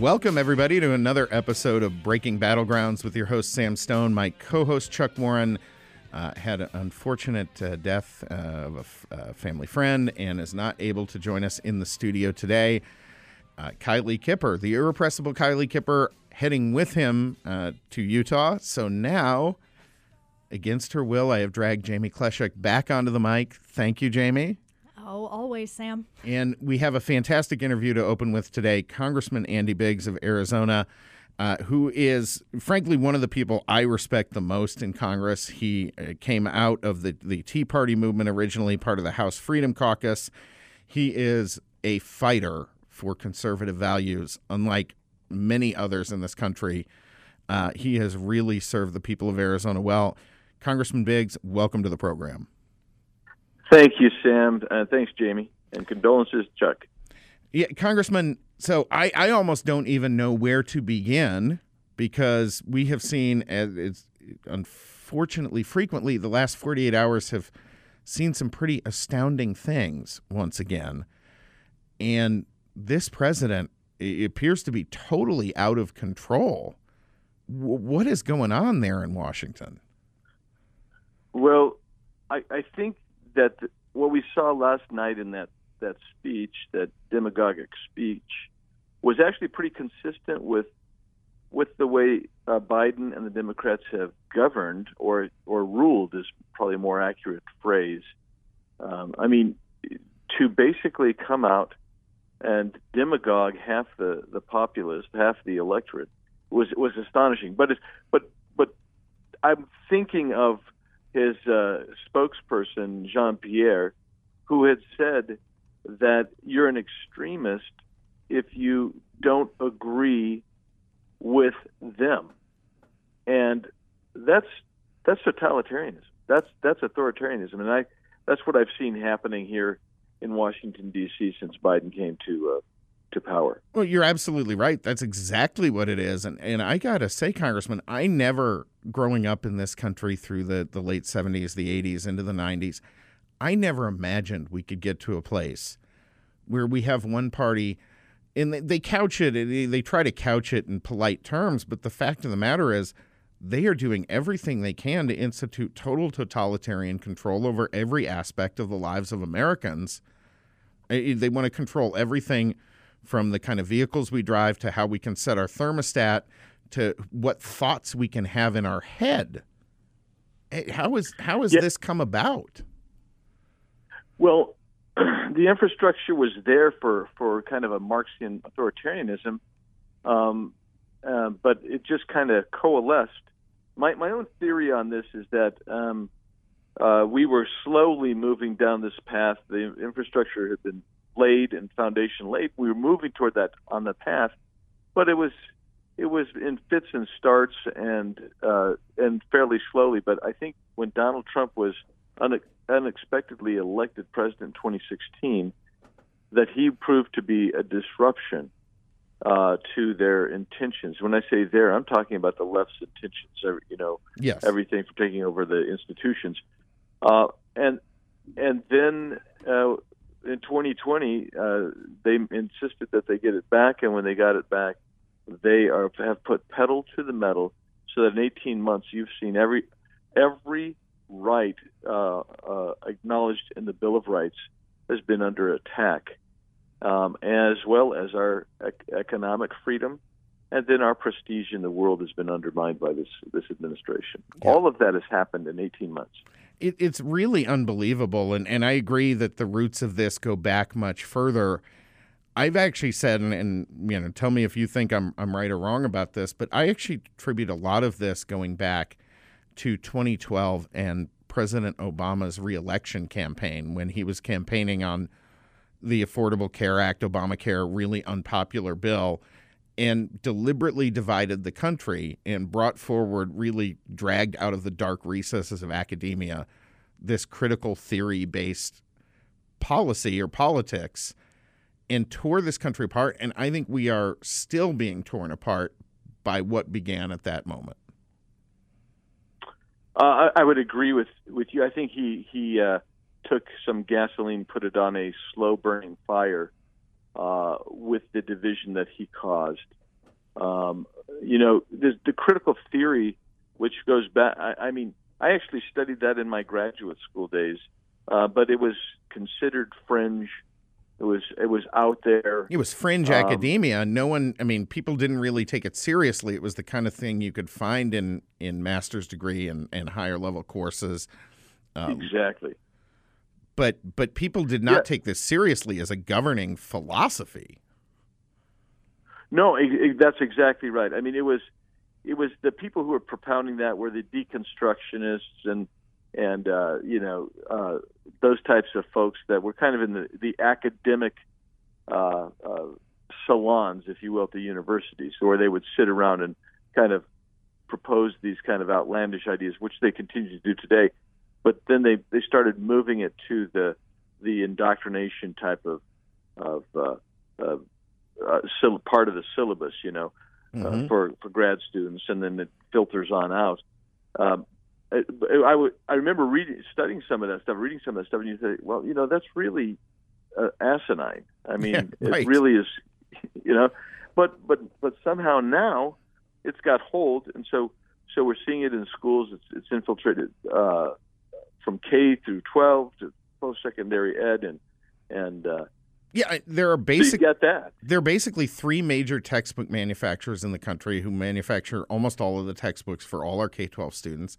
Welcome, everybody, to another episode of Breaking Battlegrounds with your host, Sam Stone. My co host, Chuck Warren, uh, had an unfortunate uh, death of a uh, family friend and is not able to join us in the studio today. Uh, Kylie Kipper, the irrepressible Kylie Kipper, heading with him uh, to Utah. So now, against her will, I have dragged Jamie Kleshuk back onto the mic. Thank you, Jamie. Oh, always, Sam. And we have a fantastic interview to open with today. Congressman Andy Biggs of Arizona, uh, who is, frankly, one of the people I respect the most in Congress. He uh, came out of the, the Tea Party movement originally, part of the House Freedom Caucus. He is a fighter for conservative values, unlike many others in this country. Uh, he has really served the people of Arizona well. Congressman Biggs, welcome to the program. Thank you, Sam. Uh, thanks, Jamie. And condolences, Chuck. Yeah, Congressman. So I, I almost don't even know where to begin because we have seen, as it's unfortunately frequently, the last 48 hours have seen some pretty astounding things once again. And this president appears to be totally out of control. W- what is going on there in Washington? Well, I, I think that what we saw last night in that that speech, that demagogic speech, was actually pretty consistent with with the way uh, Biden and the Democrats have governed or or ruled is probably a more accurate phrase. Um, I mean, to basically come out and demagogue half the the populace, half the electorate, was was astonishing. But it's, but but I'm thinking of his uh, spokesperson Jean Pierre, who had said that you're an extremist if you don't agree with them, and that's that's totalitarianism. That's that's authoritarianism, and I that's what I've seen happening here in Washington D.C. since Biden came to uh, to power. Well, you're absolutely right. That's exactly what it is. And and I gotta say, Congressman, I never growing up in this country through the, the late seventies, the eighties, into the nineties, I never imagined we could get to a place where we have one party and they, they couch it they, they try to couch it in polite terms, but the fact of the matter is they are doing everything they can to institute total totalitarian control over every aspect of the lives of Americans. They want to control everything from the kind of vehicles we drive to how we can set our thermostat to what thoughts we can have in our head. How is how has yeah. this come about? Well, the infrastructure was there for for kind of a Marxian authoritarianism, um, uh, but it just kind of coalesced. My my own theory on this is that um, uh, we were slowly moving down this path. The infrastructure had been laid and foundation laid. We were moving toward that on the path, but it was it was in fits and starts and uh, and fairly slowly. But I think when Donald Trump was une- unexpectedly elected president in 2016, that he proved to be a disruption uh, to their intentions. When I say there, I'm talking about the left's intentions. You know, yes. everything from taking over the institutions, uh, and and then uh, in 2020, uh, they insisted that they get it back, and when they got it back, they are have put pedal to the metal, so that in 18 months you've seen every every right uh, uh, acknowledged in the Bill of Rights has been under attack, um, as well as our ec- economic freedom, and then our prestige in the world has been undermined by this this administration. Yeah. All of that has happened in 18 months it, it's really unbelievable. And, and I agree that the roots of this go back much further. I've actually said, and, and, you know, tell me if you think I'm I'm right or wrong about this, but I actually attribute a lot of this going back to 2012 and President Obama's reelection campaign when he was campaigning on the Affordable Care Act, Obamacare, really unpopular bill, and deliberately divided the country and brought forward, really dragged out of the dark recesses of academia, this critical theory based policy or politics and tore this country apart. And I think we are still being torn apart by what began at that moment. Uh, I, would agree with, with you. I think he he uh, took some gasoline, put it on a slow burning fire uh, with the division that he caused. Um, you know, the, the critical theory, which goes back. I, I mean, I actually studied that in my graduate school days, uh, but it was considered fringe. It was it was out there. It was fringe um, academia. No one, I mean, people didn't really take it seriously. It was the kind of thing you could find in in master's degree and, and higher level courses. Um, exactly. But but people did not yeah. take this seriously as a governing philosophy. No, it, it, that's exactly right. I mean, it was it was the people who were propounding that were the deconstructionists and and uh, you know uh, those types of folks that were kind of in the the academic uh, uh, salons, if you will, at the universities, where they would sit around and kind of propose these kind of outlandish ideas, which they continue to do today. But then they they started moving it to the the indoctrination type of of uh, uh, part of the syllabus, you know, mm-hmm. for for grad students, and then it filters on out. Um, I, would I remember reading studying some of that stuff, reading some of that stuff, and you say, well, you know, that's really uh, asinine. I mean, yeah, right. it really is, you know. But but but somehow now it's got hold, and so so we're seeing it in schools. It's it's infiltrated uh, from K through 12 to post secondary ed, and and uh, yeah, there are basic. So get that. There are basically three major textbook manufacturers in the country who manufacture almost all of the textbooks for all our K twelve students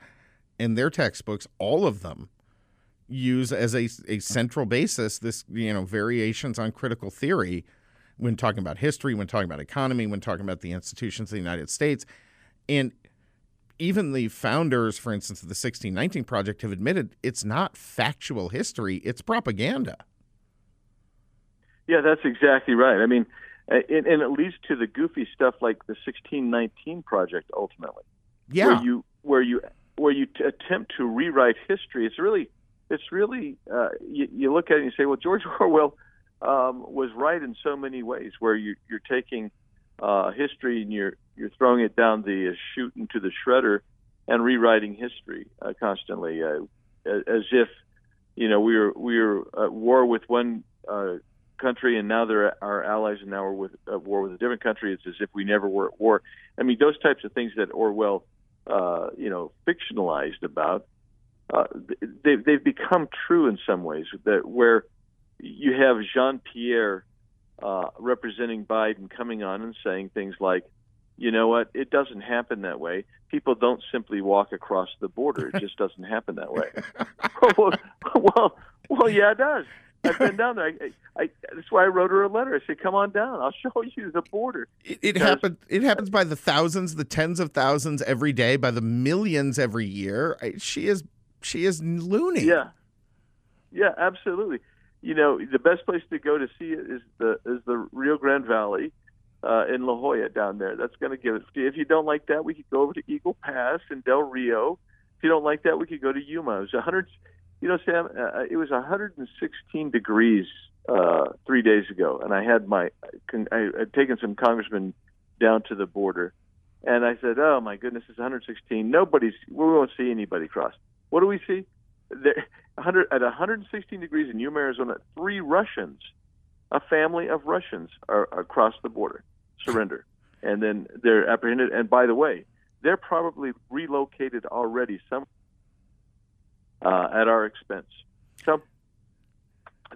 and their textbooks, all of them use as a, a central basis this you know variations on critical theory when talking about history, when talking about economy, when talking about the institutions of the United States, and even the founders, for instance, of the 1619 Project have admitted it's not factual history; it's propaganda. Yeah, that's exactly right. I mean, and, and it leads to the goofy stuff like the 1619 Project ultimately. Yeah. Where you where you where you t- attempt to rewrite history, it's really it's really uh, you, you look at it and you say, well, George Orwell um, was right in so many ways, where you, you're taking uh, history and you're you're throwing it down the uh, chute into the shredder and rewriting history uh, constantly, uh, as if you know we were we were at war with one uh, country and now they're our allies and now we're with at war with a different country. It's as if we never were at war. I mean, those types of things that Orwell uh, you know, fictionalized about, uh, they, they've become true in some ways. That where you have Jean Pierre uh, representing Biden coming on and saying things like, "You know what? It doesn't happen that way. People don't simply walk across the border. It just doesn't happen that way." well, well, well, yeah, it does. I've been down there. I, I, that's why I wrote her a letter. I said, "Come on down. I'll show you the border." It, it happens. It happens by the thousands, the tens of thousands every day, by the millions every year. I, she is she is loony. Yeah, yeah, absolutely. You know, the best place to go to see it is the is the Rio Grande Valley uh, in La Joya down there. That's going to give it. If you don't like that, we could go over to Eagle Pass in Del Rio. If you don't like that, we could go to Yuma. It was 100 you know, Sam, uh, it was 116 degrees uh, three days ago, and I had my I had taken some congressmen down to the border, and I said, "Oh my goodness, it's 116. Nobody's we won't see anybody cross. What do we see? There, 100 at 116 degrees in Yuma, Arizona, three Russians, a family of Russians, are across the border, surrender, and then they're apprehended. And by the way, they're probably relocated already. Some uh, at our expense. So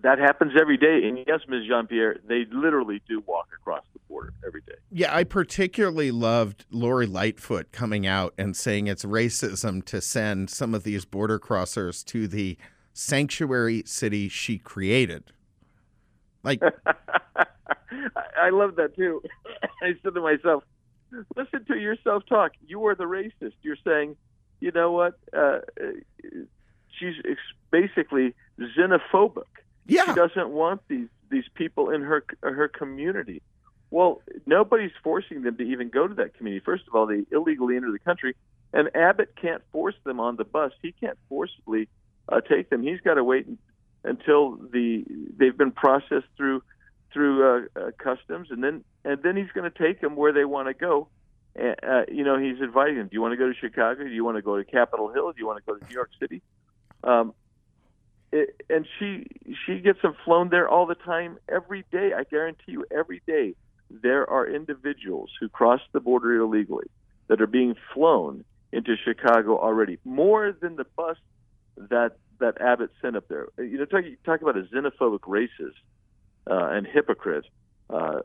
that happens every day. And yes, Ms. Jean Pierre, they literally do walk across the border every day. Yeah, I particularly loved Lori Lightfoot coming out and saying it's racism to send some of these border crossers to the sanctuary city she created. Like, I love that too. I said to myself, listen to yourself talk. You are the racist. You're saying, you know what? Uh, she's basically xenophobic. Yeah. She doesn't want these these people in her her community. Well, nobody's forcing them to even go to that community. First of all, they illegally enter the country, and Abbott can't force them on the bus. He can't forcibly uh, take them. He's got to wait until the they've been processed through through uh, uh, customs, and then and then he's going to take them where they want to go. And, Uh, you know, he's inviting them. Do you want to go to Chicago? Do you want to go to Capitol Hill? Do you want to go to New York City? Um, it, and she she gets them flown there all the time, every day. I guarantee you, every day there are individuals who cross the border illegally that are being flown into Chicago already, more than the bus that that Abbott sent up there. You know, talk, talk about a xenophobic racist uh, and hypocrite. Uh,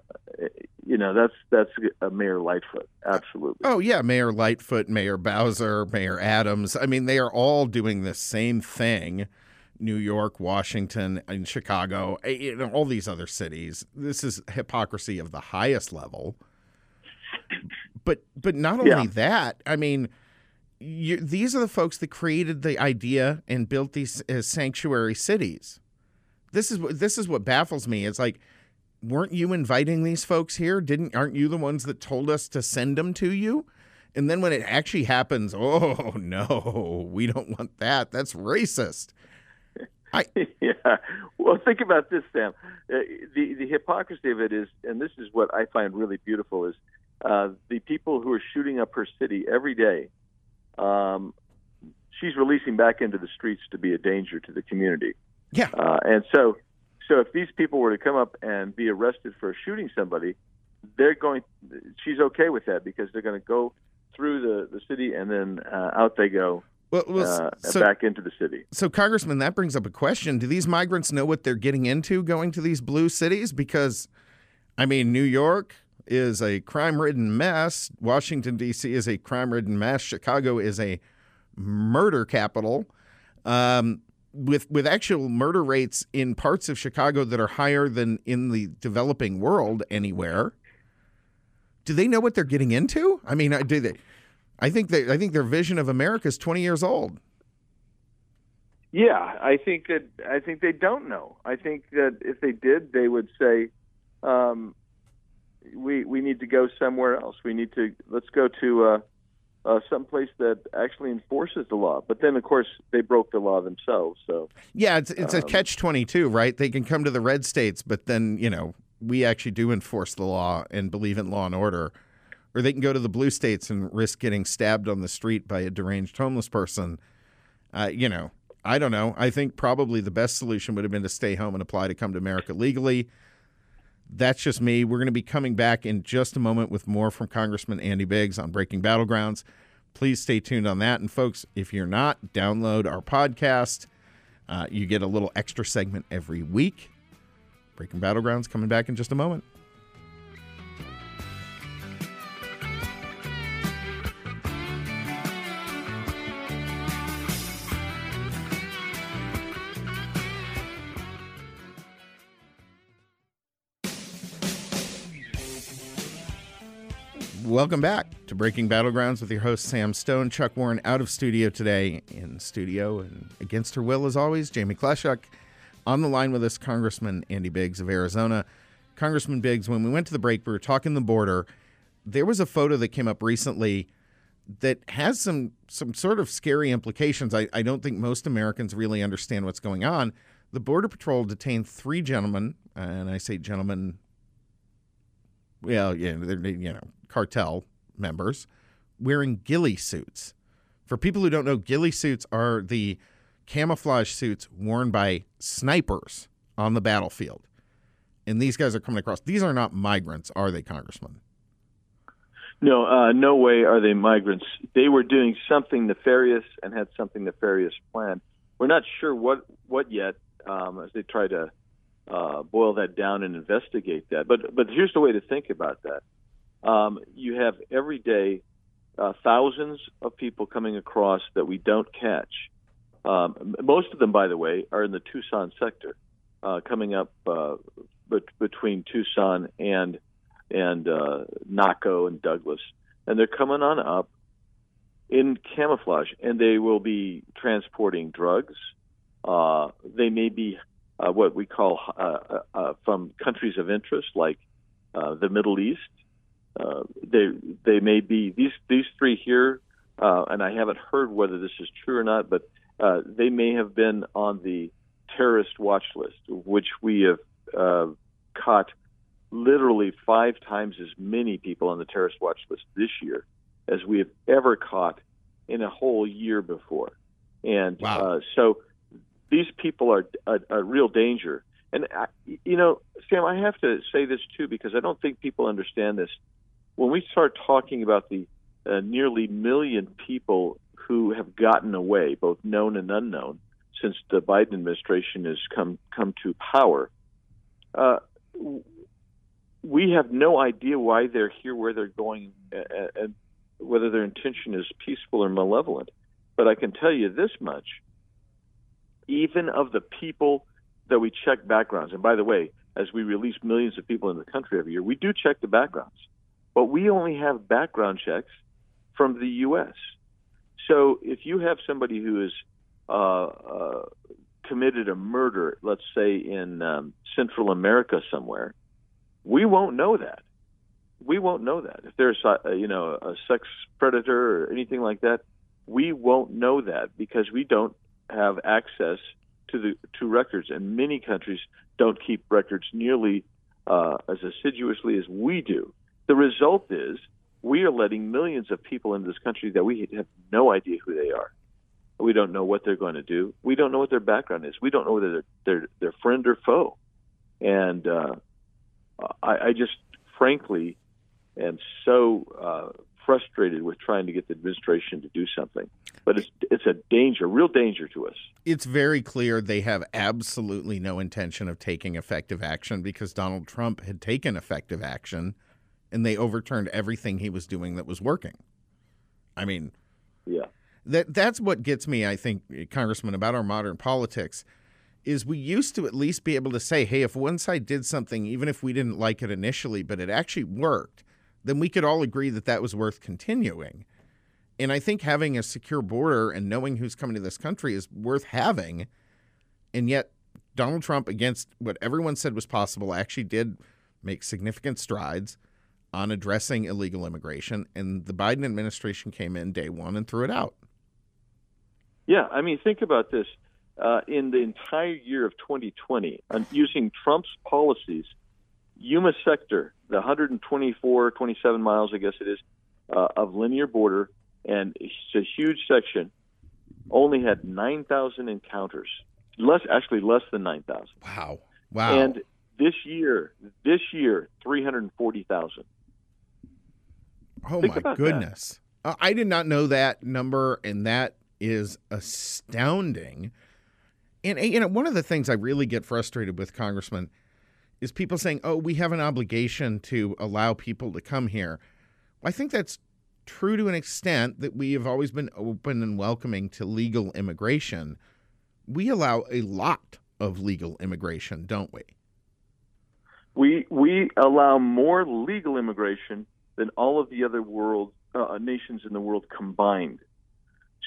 you know, that's that's a Mayor Lightfoot, absolutely. Oh yeah, Mayor Lightfoot, Mayor Bowser, Mayor Adams. I mean, they are all doing the same thing. New York, Washington, and Chicago, and all these other cities. This is hypocrisy of the highest level. But but not only yeah. that, I mean, you, these are the folks that created the idea and built these uh, sanctuary cities. This is what this is what baffles me. It's like, weren't you inviting these folks here? Didn't aren't you the ones that told us to send them to you? And then when it actually happens, oh no, we don't want that. That's racist. I... yeah. Well, think about this, Sam. Uh, the the hypocrisy of it is, and this is what I find really beautiful, is uh, the people who are shooting up her city every day. Um, she's releasing back into the streets to be a danger to the community. Yeah. Uh, and so, so if these people were to come up and be arrested for shooting somebody, they're going. She's okay with that because they're going to go through the the city and then uh, out they go well, well uh, so, back into the city. So, Congressman, that brings up a question: Do these migrants know what they're getting into going to these blue cities? Because, I mean, New York is a crime-ridden mess. Washington D.C. is a crime-ridden mess. Chicago is a murder capital. Um, with with actual murder rates in parts of Chicago that are higher than in the developing world anywhere. Do they know what they're getting into? I mean, do they? I think they, I think their vision of America is 20 years old. Yeah, I think that I think they don't know. I think that if they did, they would say, um, "We we need to go somewhere else. We need to let's go to uh, uh, someplace that actually enforces the law." But then, of course, they broke the law themselves. So yeah, it's it's um, a catch twenty two, right? They can come to the red states, but then you know we actually do enforce the law and believe in law and order or they can go to the blue states and risk getting stabbed on the street by a deranged homeless person. Uh, you know, I don't know. I think probably the best solution would have been to stay home and apply to come to America legally. That's just me. We're going to be coming back in just a moment with more from Congressman Andy Biggs on Breaking Battlegrounds. Please stay tuned on that. And folks, if you're not, download our podcast. Uh, you get a little extra segment every week. Breaking Battlegrounds coming back in just a moment. Welcome back to Breaking Battlegrounds with your host Sam Stone. Chuck Warren out of studio today. In studio and against her will, as always, Jamie Kleshuk. On the line with us, Congressman Andy Biggs of Arizona. Congressman Biggs, when we went to the break, we were talking the border. There was a photo that came up recently that has some some sort of scary implications. I, I don't think most Americans really understand what's going on. The Border Patrol detained three gentlemen, and I say gentlemen well, yeah, they're, you know, cartel members wearing ghillie suits. For people who don't know, ghillie suits are the camouflage suits worn by snipers on the battlefield. And these guys are coming across. These are not migrants, are they, Congressman? No, uh, no way are they migrants. They were doing something nefarious and had something nefarious planned. We're not sure what what yet, um, as they try to uh, boil that down and investigate that. But but here's the way to think about that. Um, you have every day uh, thousands of people coming across that we don't catch. Um, most of them, by the way, are in the Tucson sector, uh, coming up uh, bet- between Tucson and and uh, Naco and Douglas, and they're coming on up in camouflage, and they will be transporting drugs. Uh, they may be uh, what we call uh, uh, uh, from countries of interest, like uh, the Middle East. Uh, they they may be these these three here, uh, and I haven't heard whether this is true or not, but uh, they may have been on the terrorist watch list, which we have uh, caught literally five times as many people on the terrorist watch list this year as we have ever caught in a whole year before. And Wow. uh, so these people are a, a real danger. And, I, you know, Sam, I have to say this too because I don't think people understand this. When we start talking about the uh, nearly million people who have gotten away, both known and unknown, since the Biden administration has come come to power, uh, we have no idea why they're here, where they're going, and whether their intention is peaceful or malevolent. But I can tell you this much: even of the people that we check backgrounds, and by the way, as we release millions of people in the country every year, we do check the backgrounds, but we only have background checks from the U.S. So if you have somebody who uh, uh, committed a murder, let's say in um, Central America somewhere, we won't know that. We won't know that. If there's a, you know a sex predator or anything like that, we won't know that because we don't have access to the to records, and many countries don't keep records nearly uh, as assiduously as we do. The result is we are letting millions of people into this country that we have no idea who they are. We don't know what they're going to do. We don't know what their background is. We don't know whether they're they're, they're friend or foe. And uh, I, I just, frankly, am so uh, frustrated with trying to get the administration to do something. But it's it's a danger, real danger to us. It's very clear they have absolutely no intention of taking effective action because Donald Trump had taken effective action and they overturned everything he was doing that was working. I mean, Yeah. that that's what gets me i think congressman about our modern politics is we used to at least be able to say hey if one side did something even if we didn't like it initially but it actually worked then we could all agree that that was worth continuing. And i think having a secure border and knowing who's coming to this country is worth having. And yet donald trump against what everyone said was possible actually did make significant strides on addressing illegal immigration and the biden administration came in day one and threw it out. Yeah, I mean, think about this. Uh, in the entire year of 2020, on using Trump's policies, Yuma sector, the 124, 27 miles, I guess it is, uh, of linear border, and it's a huge section, only had 9,000 encounters. Less, actually, less than 9,000. Wow. Wow. And this year, this year, 340,000. oh think my goodness. Uh, I did not know that number, and that is astounding. And you know, one of the things I really get frustrated with, Congressman, is people saying, "Oh, we have an obligation to allow people to come here." I think that's true to an extent that we have always been open and welcoming to legal immigration. We allow a lot of legal immigration, don't we? We we allow more legal immigration than all of the other world uh, nations in the world combined.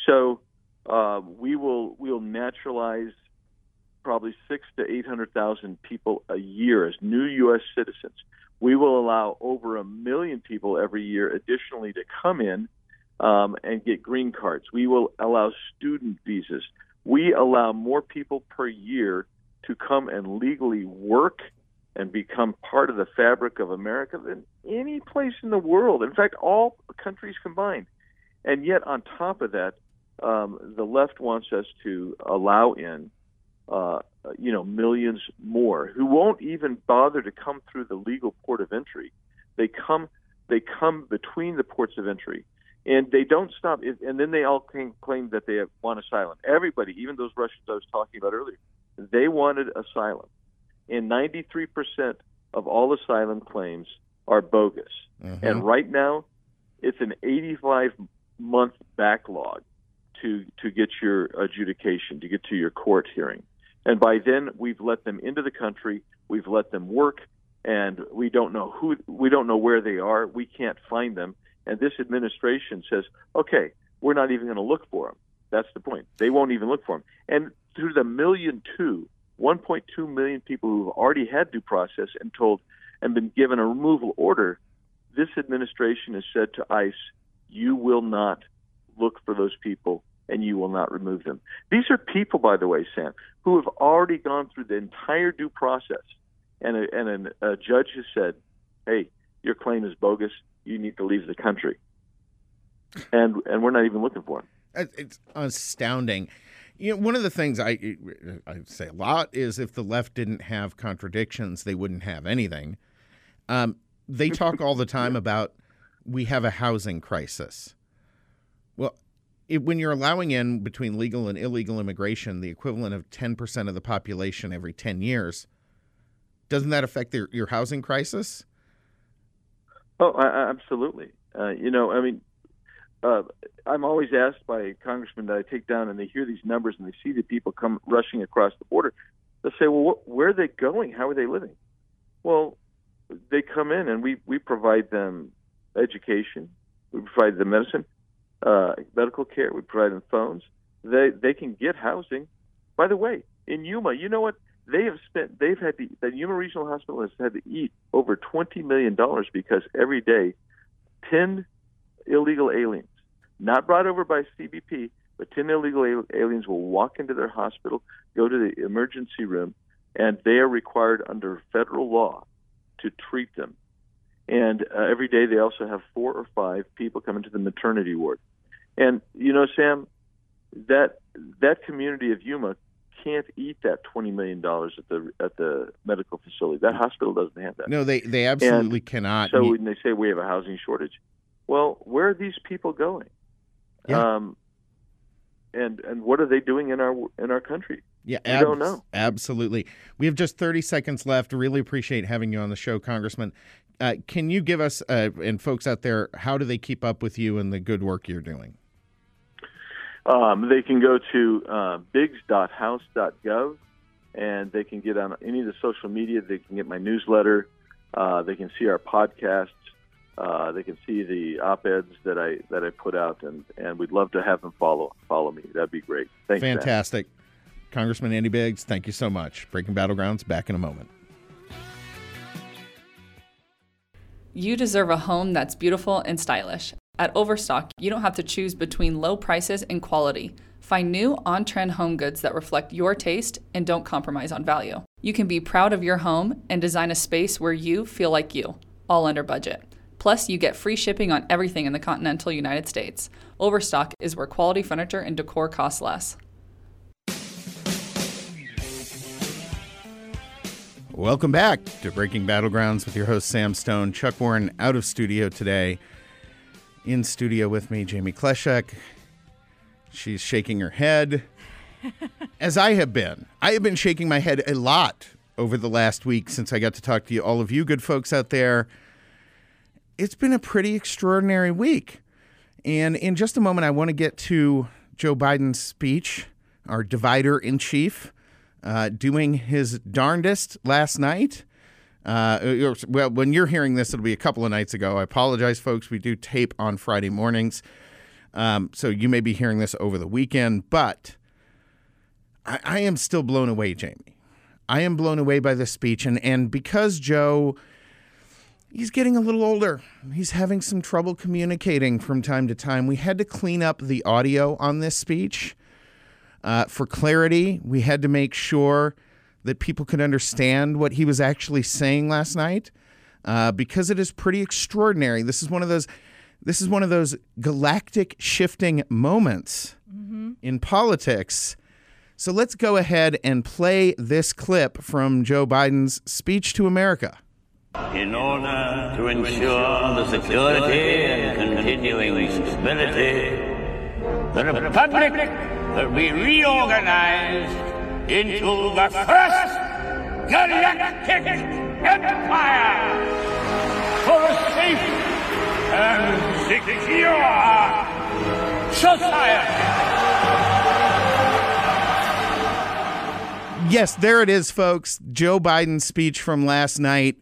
So uh, we will we will naturalize probably six to eight hundred thousand people a year as new U.S. citizens. We will allow over a million people every year additionally to come in um, and get green cards. We will allow student visas. We allow more people per year to come and legally work and become part of the fabric of America than any place in the world. In fact, all countries combined. And yet, on top of that, um, the left wants us to allow in, uh, you know, millions more who won't even bother to come through the legal port of entry. They come, they come between the ports of entry, and they don't stop. And then they all claim, claim that they want asylum. Everybody, even those Russians I was talking about earlier, they wanted asylum. And 93% of all asylum claims are bogus. Mhm. And right now, it's an 85 month backlog to to get your adjudication, to get to your court hearing. And by then, we've let them into the country, we've let them work, and we don't know who, we don't know where they are, we can't find them. And this administration says, okay, we're not even going to look for them. That's the point. They won't even look for them. And through the million two, 1.2 million people who've already had due process and told and been given a removal order, this administration has said to ICE, you will not look for those people and you will not remove them. These are people, by the way, Sam, who have already gone through the entire due process, and a, and an, a judge has said, "Hey, your claim is bogus. You need to leave the country," and and we're not even looking for them. It's astounding. You know, one of the things I I say a lot is if the left didn't have contradictions, they wouldn't have anything. Um, they talk all the time about we have a housing crisis. Well, it, when you're allowing in between legal and illegal immigration the equivalent of 10% of the population every 10 years, doesn't that affect your, your housing crisis? Oh, I, absolutely. Uh, you know, I mean, uh, I'm always asked by congressmen that I take down, and they hear these numbers and they see the people come rushing across the border. They'll say, "Well, wh- where are they going? How are they living?" Well, they come in and we we provide them education, we provide them medicine, uh, medical care, we provide them phones. They they can get housing. By the way, in Yuma, you know what? They have spent. They've had the, the Yuma Regional Hospital has had to eat over twenty million dollars because every day, ten illegal aliens, not brought over by CBP, but ten illegal aliens will walk into their hospital, go to the emergency room, and they are required under federal law to treat them. And uh, every day they also have four or five people come into the maternity ward. And you know, Sam, that that community of Yuma can't eat that twenty million dollars at the at the medical facility. That hospital doesn't have that. No, they they absolutely and cannot. So when they say we have a housing shortage, well, where are these people going? Yeah. Um, and and what are they doing in our in our country? Yeah, I don't know. Absolutely. We have just 30 seconds left. Really appreciate having you on the show, Congressman. Uh, can you give us uh, and folks out there how do they keep up with you and the good work you're doing? Um, they can go to uh, biggs.house.gov and they can get on any of the social media. They can get my newsletter. Uh, they can see our podcasts. Uh, they can see the op-eds that I that I put out, and, and we'd love to have them follow follow me. That'd be great. Thanks. Fantastic, Congressman Andy Biggs. Thank you so much. Breaking Battlegrounds back in a moment. You deserve a home that's beautiful and stylish. At Overstock, you don't have to choose between low prices and quality. Find new on trend home goods that reflect your taste and don't compromise on value. You can be proud of your home and design a space where you feel like you, all under budget. Plus, you get free shipping on everything in the continental United States. Overstock is where quality furniture and decor cost less. Welcome back to Breaking Battlegrounds with your host, Sam Stone. Chuck Warren out of studio today. In studio with me, Jamie Kleshek. She's shaking her head, as I have been. I have been shaking my head a lot over the last week since I got to talk to you, all of you good folks out there. It's been a pretty extraordinary week. And in just a moment, I want to get to Joe Biden's speech, our divider in chief, uh, doing his darndest last night. Uh, well, when you're hearing this, it'll be a couple of nights ago. I apologize, folks. We do tape on Friday mornings. Um, so you may be hearing this over the weekend, but I, I am still blown away, Jamie. I am blown away by this speech. And, and because Joe, he's getting a little older, he's having some trouble communicating from time to time. We had to clean up the audio on this speech. Uh, for clarity, we had to make sure that people could understand what he was actually saying last night, uh, because it is pretty extraordinary. This is one of those. This is one of those galactic shifting moments mm-hmm. in politics. So let's go ahead and play this clip from Joe Biden's speech to America. In order to ensure the security and continuing stability, the Republic will be reorganized into the first galactic empire for a safe and secure society. Yes, there it is, folks. Joe Biden's speech from last night.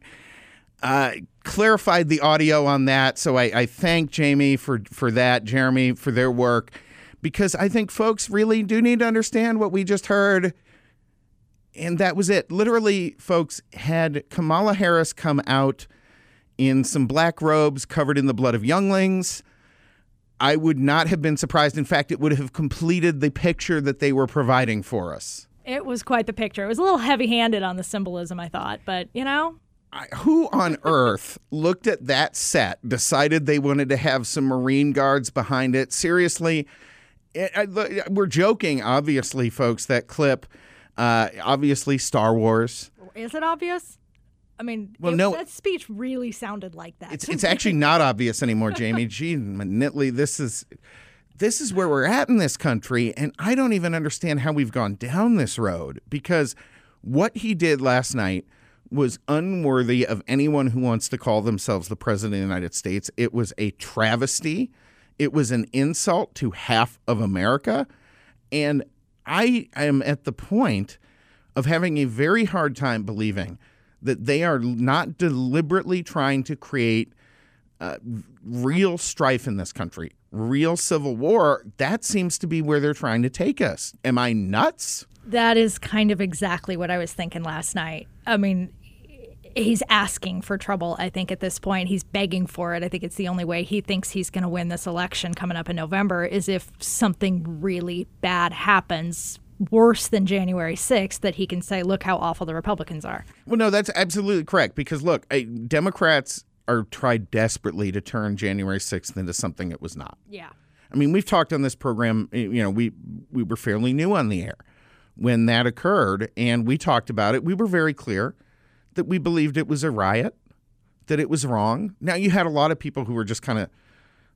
Uh, clarified the audio on that, so I, I thank Jamie for for that, Jeremy for their work, because I think folks really do need to understand what we just heard and that was it. Literally, folks, had Kamala Harris come out in some black robes covered in the blood of younglings, I would not have been surprised. In fact, it would have completed the picture that they were providing for us. It was quite the picture. It was a little heavy handed on the symbolism, I thought, but you know, I, who on earth looked at that set, decided they wanted to have some Marine guards behind it? Seriously, it, I, we're joking, obviously, folks. That clip, uh, obviously, Star Wars. is it obvious? I mean, Well, it- no. that speech really sounded like that. It's it's actually not obvious anymore, Jamie. Gee, Nitley, this is this is where we're at in this country, and I don't even understand how we've gone down this road because what he did last night was unworthy of anyone who wants to call themselves the president of the United States. It was a travesty. It was an insult to half of America, and I am at the point of having a very hard time believing that they are not deliberately trying to create uh, real strife in this country, real civil war. That seems to be where they're trying to take us. Am I nuts? That is kind of exactly what I was thinking last night. I mean, he's asking for trouble, I think, at this point. He's begging for it. I think it's the only way he thinks he's going to win this election coming up in November is if something really bad happens, worse than January 6th, that he can say, look how awful the Republicans are. Well, no, that's absolutely correct because look, Democrats are tried desperately to turn January 6th into something it was not. Yeah. I mean, we've talked on this program, you know, we we were fairly new on the air when that occurred and we talked about it. We were very clear that we believed it was a riot, that it was wrong. Now, you had a lot of people who were just kind of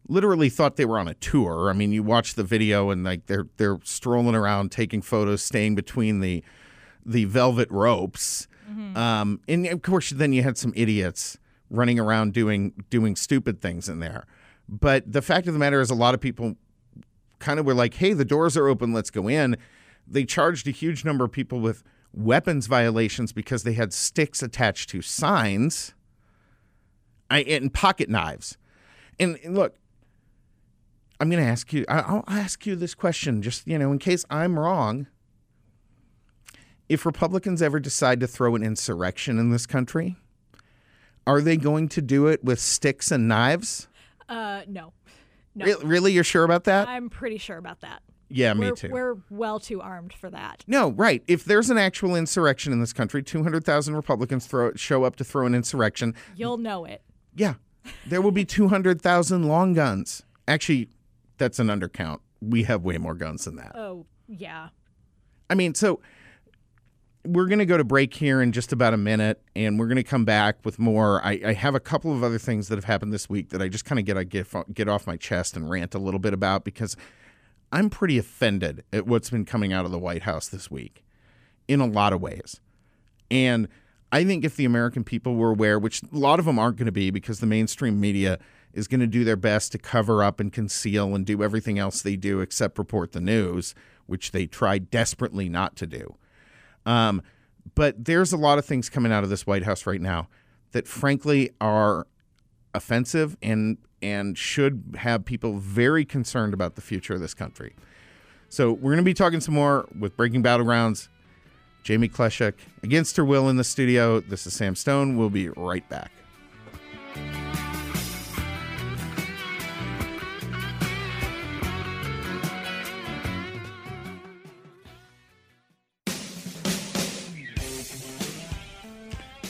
literally thought they were on a tour. I mean, you watch the video and like they're they're strolling around taking photos, staying between the the velvet ropes. Um, and of course, then you had some idiots running around doing doing stupid things in there. But the fact of the matter is, a lot of people kind of were like, "Hey, the doors are open, let's go in." They charged a huge number of people with weapons violations because they had sticks attached to signs I, and pocket knives. And, and look, I'm going to ask you. I- I'll ask you this question, just you know, in case I'm wrong. If Republicans ever decide to throw an insurrection in this country, are they going to do it with sticks and knives? Uh, no. No. Re- Really, you're sure about that? I'm pretty sure about that. Yeah, me we're, too. We're well too armed for that. No, right. If there's an actual insurrection in this country, 200,000 Republicans throw show up to throw an insurrection. You'll know it. Yeah, there will be 200,000 long guns. Actually, that's an undercount. We have way more guns than that. Oh, yeah. I mean, so we're going to go to break here in just about a minute, and we're going to come back with more. I, I have a couple of other things that have happened this week that I just kind of get, I get get off my chest and rant a little bit about because I'm pretty offended at what's been coming out of the White House this week in a lot of ways. And I think if the American people were aware, which a lot of them aren't going to be because the mainstream media is going to do their best to cover up and conceal and do everything else they do except report the news, which they try desperately not to do. Um, but there's a lot of things coming out of this White House right now that frankly are offensive and and should have people very concerned about the future of this country. So we're going to be talking some more with Breaking Battlegrounds. Jamie Kleshik against her will in the studio. This is Sam Stone. We'll be right back.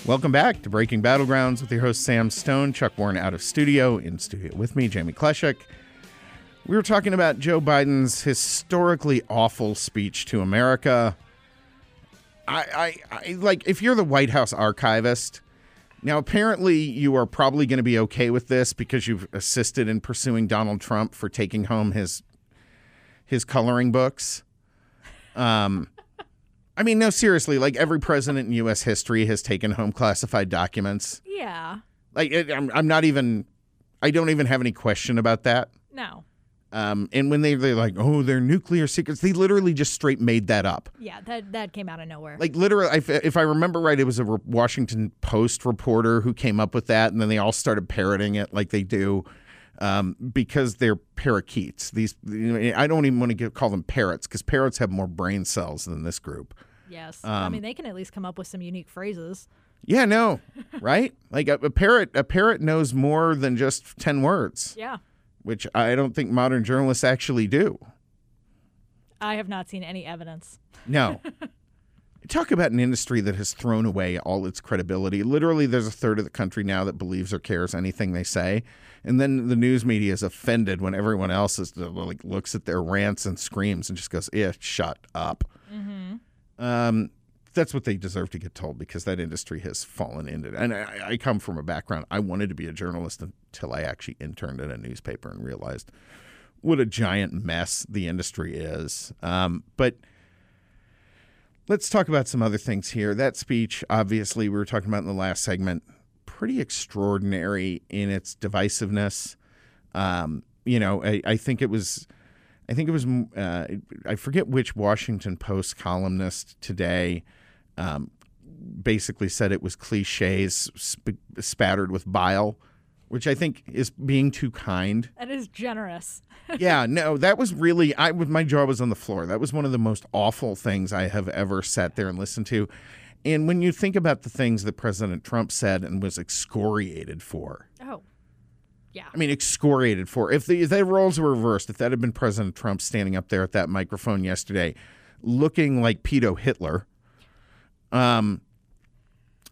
Welcome back to Breaking Battlegrounds with your host Sam Stone, Chuck Warren out of studio, in studio with me, Jamie Kleshik. We were talking about Joe Biden's historically awful speech to America. I, I, I like if you're the White House archivist. Now, apparently, you are probably going to be okay with this because you've assisted in pursuing Donald Trump for taking home his his coloring books. Um, I mean, no, seriously. Like every president in U.S. history has taken home classified documents. Yeah. Like it, I'm, I'm not even. I don't even have any question about that. No. Um, and when they, they're like, oh, they're nuclear secrets, they literally just straight made that up. Yeah, that that came out of nowhere. Like literally, if, if I remember right, it was a Washington Post reporter who came up with that, and then they all started parroting it like they do, um, because they're parakeets. These you know, I don't even want to get, call them parrots because parrots have more brain cells than this group. Yes. I Um, mean, they can at least come up with some unique phrases. Yeah, no, right? Like a, a parrot, a parrot knows more than just ten words, Yeah. which I don't think modern journalists actually do. I have not seen any evidence. No. Talk about an industry that has thrown away all its credibility. Literally, there's a third of the country now that believes or cares anything they say, and then the news media is offended when everyone else is like looks at their rants and screams and just goes, "Yeah, shut up." Um, that's what they deserve to get told because that industry has fallen into it. And I, I come from a background. I wanted to be a journalist until I actually interned in a newspaper and realized what a giant mess the industry is. Um, but let's talk about some other things here. That speech, obviously, we were talking about in the last segment, pretty extraordinary in its divisiveness. Um, you know, I, I think it was. I think it was. Uh, I forget which Washington Post columnist today um, basically said it was cliches sp- spattered with bile, which I think is being too kind That is generous. yeah, no, that was really I my jaw was on the floor. That was one of the most awful things I have ever sat there and listened to. And when you think about the things that President Trump said and was excoriated for, Oh. Yeah. I mean, excoriated for. If the, if the roles were reversed, if that had been President Trump standing up there at that microphone yesterday, looking like pedo Hitler, um,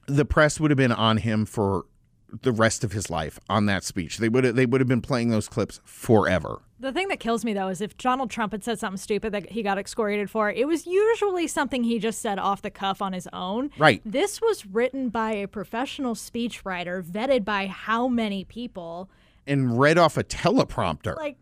the press would have been on him for the rest of his life on that speech. They would have, they would have been playing those clips forever. The thing that kills me though is if Donald Trump had said something stupid that he got excoriated for, it was usually something he just said off the cuff on his own. Right. This was written by a professional speechwriter, vetted by how many people? and read off a teleprompter. Like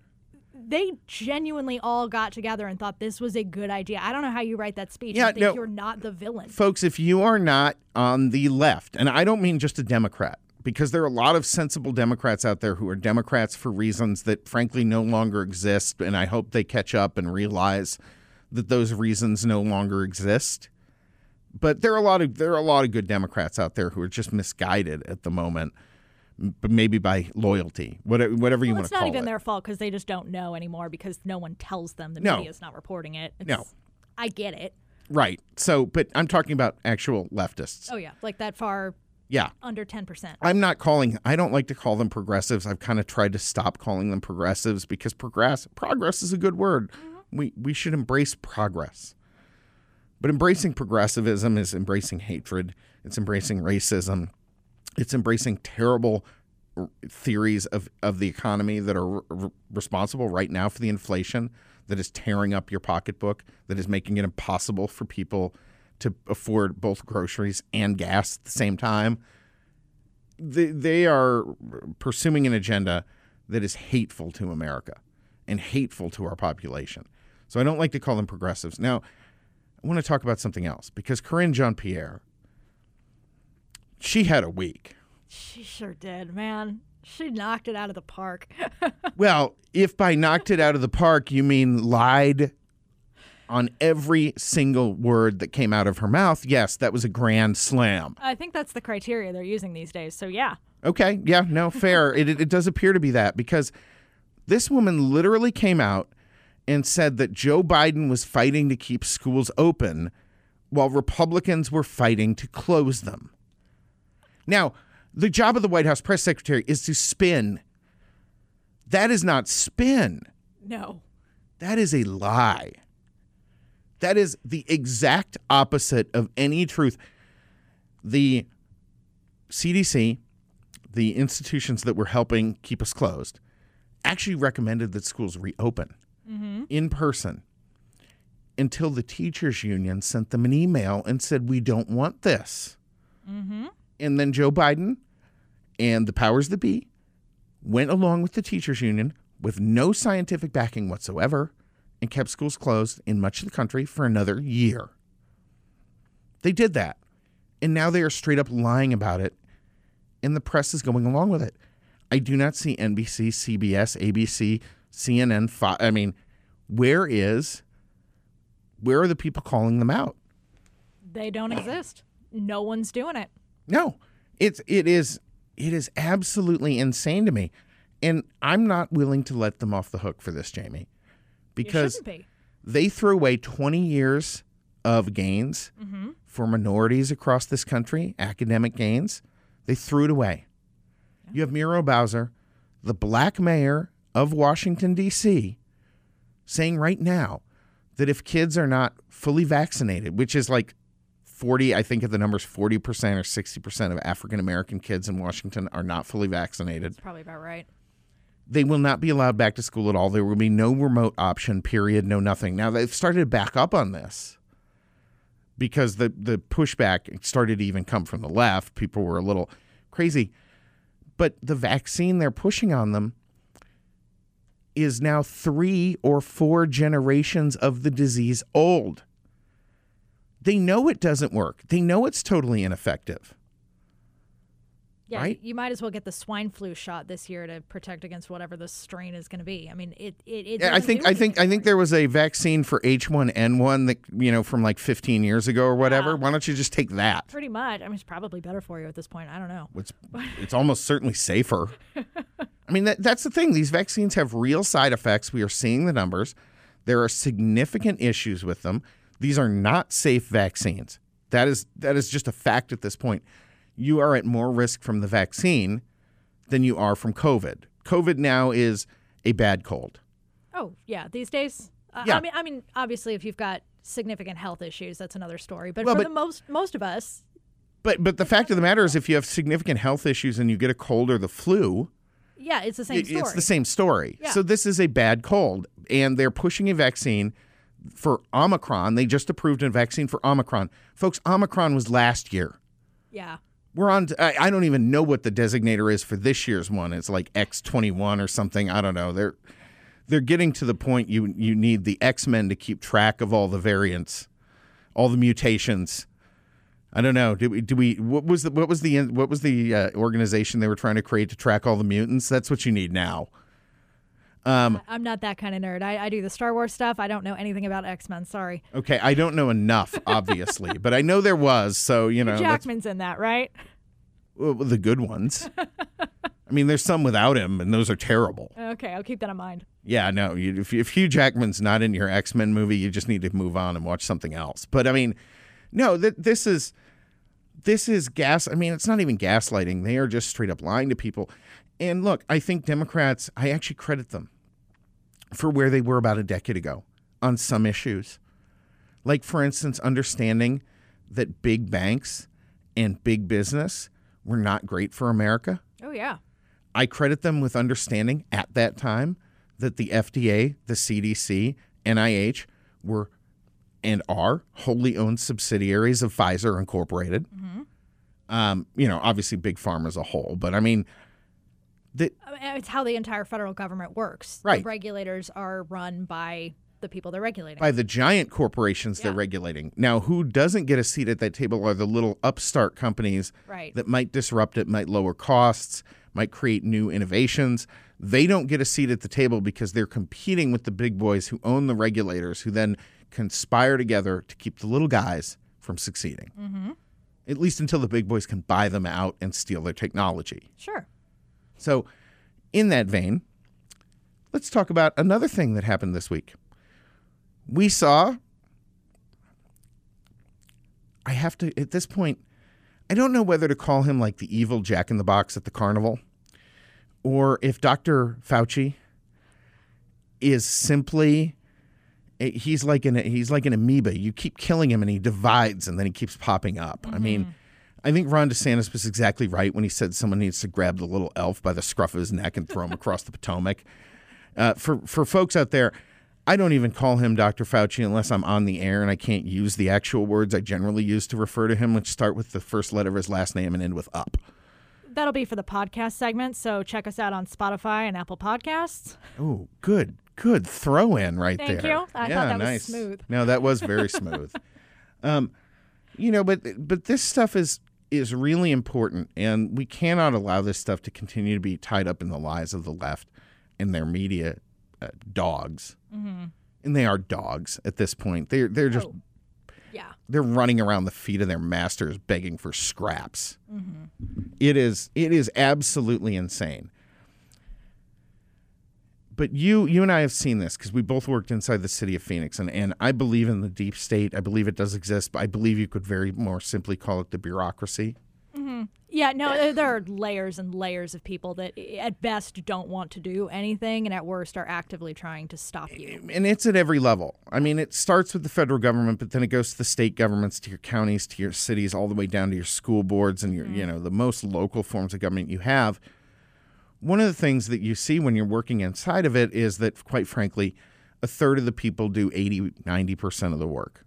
they genuinely all got together and thought this was a good idea. I don't know how you write that speech Yeah, think no. you're not the villain. Folks, if you are not on the left, and I don't mean just a Democrat, because there are a lot of sensible Democrats out there who are Democrats for reasons that frankly no longer exist, and I hope they catch up and realize that those reasons no longer exist. But there are a lot of there are a lot of good Democrats out there who are just misguided at the moment, but maybe by loyalty, whatever, whatever you Well, want it's not even their fault because they just don't know anymore because no one tells them. The No. is not reporting it. It's, No. I get it. Right. So, but I'm talking about actual leftists. Oh yeah, like that far Yeah. under ten percent. I'm not calling. I don't like to call them progressives. I've kind of tried to stop calling them progressives because progress progress is a good word. Mm-hmm. We we should embrace progress. But embracing progressivism is embracing hatred. It's embracing racism. It's embracing terrible r- theories of, of the economy that are r- responsible right now for the inflation that is tearing up your pocketbook, that is making it impossible for people to afford both groceries and gas at the same time they, they are pursuing an agenda that is hateful to America and hateful to our population. So I don't like to call them progressives. Now, I want to talk about something else because Karine Jean Pierre, she had a week. She sure did, man. She knocked it out of the park. Well, if by knocked it out of the park, you mean lied on every single word that came out of her mouth, yes, that was a grand slam. I think that's the criteria they're using these days. So yeah, Okay, yeah, no, fair. it, it, does appear to be that because this woman literally came out and said that Joe Biden was fighting to keep schools open while Republicans were fighting to close them. Now, the job of the White House press secretary is to spin. That is not spin. no. That is a lie. That is the exact opposite of any truth. The CDC, the institutions that were helping keep us closed, actually recommended that schools reopen mm-hmm. in person until the teachers union sent them an email and said, We don't want this. Mm-hmm. And then Joe Biden and the powers that be went along with the teachers union with no scientific backing whatsoever and kept schools closed in much of the country for another year. They did that. And now they are straight up lying about it, and the press is going along with it. I do not see NBC, CBS, ABC, CNN. I mean, where is, where are the people calling them out? They don't exist. No one's doing it. No, it's it is it is absolutely insane to me, and I'm not willing to let them off the hook for this, Jamie, because be. they threw away 20 years of gains mm-hmm. for minorities across this country, academic gains, they threw it away. You have Muriel Bowser, the black mayor of Washington, D.C., saying right now that if kids are not fully vaccinated, which is like 40, I think of the numbers 40% or 60% of African American kids in Washington are not fully vaccinated, It's probably about right. They will not be allowed back to school at all. There will be no remote option, period, no nothing. Now they've started to back up on this because the, the pushback started to even come from the left. People were a little crazy. But the vaccine they're pushing on them is now three or four generations of the disease old. They know it doesn't work. They know it's totally ineffective. Yeah, Right? you might as well get the swine flu shot this year to protect against whatever the strain is going to be. I mean, it it, it Yeah, I think I think I think there was a vaccine for H1N1 that you know from like 15 years ago or whatever. Yeah. Why don't you just take that? pretty much. I mean, it's probably better for you at this point. I don't know. It's it's almost certainly safer. I mean that that's the thing. These vaccines have real side effects. We are seeing the numbers. There are significant issues with them. These are not safe vaccines. That is that is just a fact at this point. You are at more risk from the vaccine than you are from COVID. COVID now is a bad cold. Oh yeah, these days. Uh, Yeah. I mean, I mean, obviously, if you've got significant health issues, that's another story. But Well, for but- the most most of us, But but the fact of the matter is, if you have significant health issues and you get a cold or the flu, yeah, it's the same story. it's the same story. Yeah. So this is a bad cold, and they're pushing a vaccine for Omicron. They just approved a vaccine for Omicron, folks. Omicron was last year. Yeah. We're on. I I don't even know what the designator is for this year's one. It's like X twenty one or something. I don't know. They're they're getting to the point you you need the X Men to keep track of all the variants, all the mutations. I don't know. Do we? Do we? What was the? What was the? What was the uh, organization they were trying to create to track all the mutants? That's what you need now. Um, I'm not that kind of nerd. I, I do the Star Wars stuff. I don't know anything about X Men. Sorry. Okay, I don't know enough, obviously, but I know there was. So you know, Jackman's in that, right? well, the good ones. I mean, there's some without him, and those are terrible. Okay, I'll keep that in mind. Yeah, no. You, if, if Hugh Jackman's not in your X Men movie, you just need to move on and watch something else. But I mean, no, th- this is this is gas. I mean, it's not even gaslighting. They are just straight up lying to people. And look, I think Democrats. I actually credit them for where they were about a decade ago on some issues, like for instance, understanding that big banks and big business were not great for America. Oh yeah. I credit them with understanding at that time that the FDA, the CDC, NIH were and are wholly owned subsidiaries of Pfizer Incorporated. Um, you know, obviously big pharma as a whole, but I mean, mean, it's how the entire federal government works. Right. The regulators are run by the people they're regulating. by the giant corporations they're regulating. Now, who doesn't get a seat at that table are the little upstart companies Right. that might disrupt it, might lower costs, might create new innovations. They don't get a seat at the table because they're competing with the big boys who own the regulators, who then conspire together to keep the little guys from succeeding. Mm-hmm. At least until the big boys can buy them out and steal their technology. Sure. So, in that vein, let's talk about another thing that happened this week. We saw, I have to, at this point, I don't know whether to call him like the evil Jack in the Box at the carnival or if Dr. Fauci is simply. eh, He's like an he's like an amoeba. You keep killing him, and he divides, and then he keeps popping up. I mean, I think Ron DeSantis was exactly right when he said someone needs to grab the little elf by the scruff of his neck and throw him across the Potomac. Uh, for for folks out there, I don't even call him Dr. Fauci unless I'm on the air and I can't use the actual words I generally use to refer to him, which start with the first letter of his last name and end with up. That'll be for the podcast segment. So check us out on Spotify and Apple Podcasts. Oh, good, good throw in right Thank there. Thank you. I thought yeah, that was nice. smooth. No, that was very smooth. um, you know, but but this stuff is is really important, and we cannot allow this stuff to continue to be tied up in the lies of the left and their media uh, dogs. And they are dogs at this point. They're they're just Oh. Yeah. they're running around the feet of their masters begging for scraps. It is it is absolutely insane. But you you and I have seen this because we both worked inside the city of Phoenix, and, and I believe in the deep state. I believe it does exist, but I believe you could very more simply call it the bureaucracy. Mm-hmm. Yeah, no, there- there are layers and layers of people that at best don't want to do anything and at worst are actively trying to stop you. and it's at every level. I mean, it starts with the federal government, but then it goes to the state governments, to your counties, to your cities, all the way down to your school boards and your, mm-hmm. you know, the most local forms of government you have. One of the things that you see when you're working inside of it is that, quite frankly, a third of the people do 80, 90% of the work.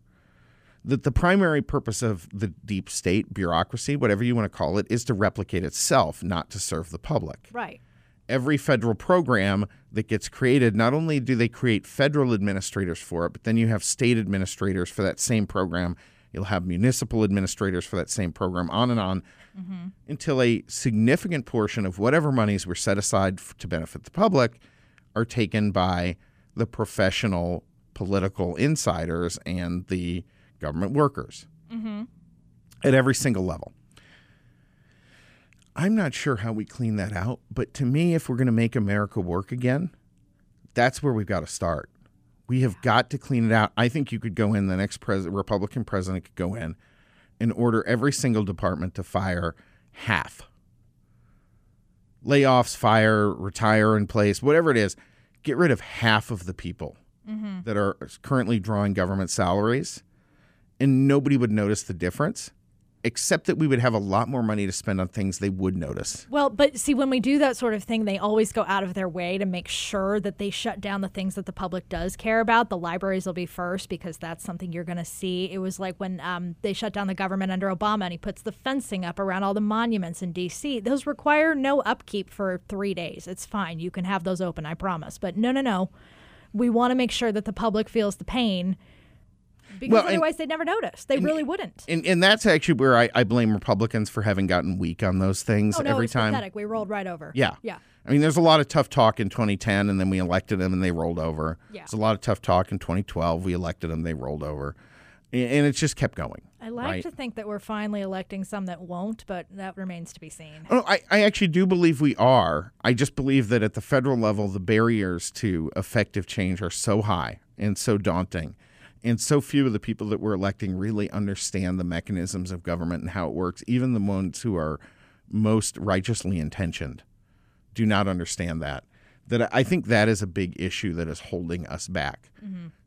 That the primary purpose of the deep state bureaucracy, whatever you want to call it, is to replicate itself, not to serve the public Right. every federal program that gets created, not only do they create federal administrators for it, but then you have state administrators for that same program. You'll have municipal administrators for that same program, on and on, mm-hmm. until a significant portion of whatever monies were set aside f- to benefit the public are taken by the professional political insiders and the government workers mm-hmm. at every single level. I'm not sure how we clean that out, but to me, if we're going to make America work again, that's where we've got to start. We have got to clean it out. I think you could go in, the next pres- Republican president could go in and order every single department to fire half. Layoffs, fire, retire in place, whatever it is, get rid of half of the people mm-hmm. that are currently drawing government salaries, and nobody would notice the difference except that we would have a lot more money to spend on things they would notice. Well, but see, when we do that sort of thing, they always go out of their way to make sure that they shut down the things that the public does care about. The libraries will be first because that's something you're going to see. It was like when um, they shut down the government under Obama and he puts the fencing up around all the monuments in D.C. Those require no upkeep for three days. It's fine. You can have those open, I promise. But no, no, no. We want to make sure that the public feels the pain because Well, and- otherwise they'd never notice. They really wouldn't. And, and that's actually where I, I blame Republicans for having gotten weak on those things oh, no, every time. pathetic. We rolled right over. Yeah. Yeah. I mean, there's a lot of tough talk in 2010, and then we elected them and they rolled over. Yeah. There's a lot of tough talk in 2012. We elected them, they rolled over. And, and it just kept going. I like right? to think that we're finally electing some that won't, but that remains to be seen. Oh, I, I actually do believe we are. I just believe that at the federal level, the barriers to effective change are so high and so daunting. And so few of the people that we're electing really understand the mechanisms of government and how it works. Even the ones who are most righteously intentioned do not understand that. That I- think that is a big issue that is holding us back.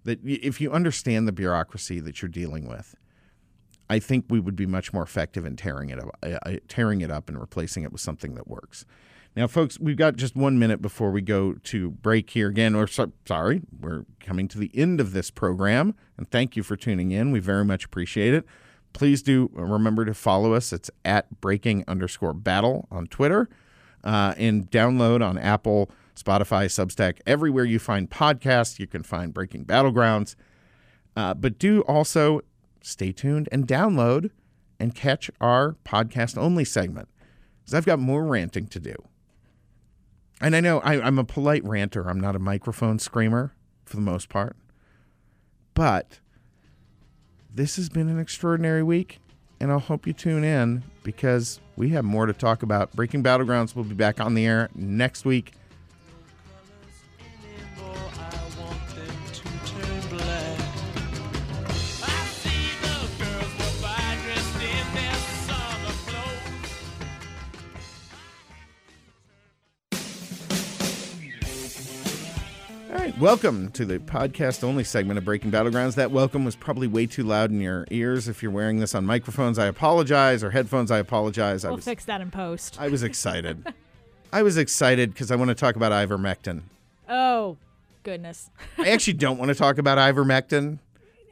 That if you understand the bureaucracy that you're dealing with, I think we would be much more effective in tearing it up, uh, uh, tearing it up and replacing it with something that works. Now, folks, we've got just one minute before we go to break here again. We're so, sorry, we're coming to the end of this program, and thank you for tuning in. We very much appreciate it. Please do remember to follow us. It's at breaking underscore battle on Twitter, uh, and download on Apple, Spotify, Substack, everywhere you find podcasts. You can find Breaking Battlegrounds. Uh, but do also stay tuned and download and catch our podcast only segment because I've got more ranting to do. And I know I, I'm a polite ranter, I'm not a microphone screamer for the most part. But this has been an extraordinary week, and I'll hope you tune in because we have more to talk about. Breaking Battlegrounds will be back on the air next week. Welcome to the podcast only segment of Breaking Battlegrounds. That welcome was probably way too loud in your ears. If you're wearing this on microphones, I apologize, or headphones, I apologize. I We'll was fix that in post. I was excited. I was excited because I want to talk about ivermectin. Oh, goodness. I actually don't want to talk about ivermectin,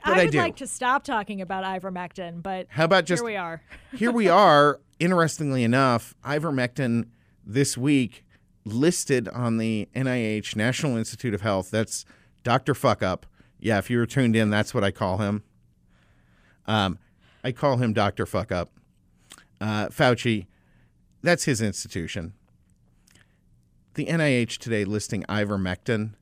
but I, I would do. like to stop talking about ivermectin, but How about just here we are. here we are. Interestingly enough, ivermectin this week listed on the NIH National Institute of Health. That's Dr. Fuckup. Yeah, if you were tuned in, that's what I call him. Um, I call him Dr. Fuckup. Uh, Fauci, that's his institution. The NIH today listing ivermectin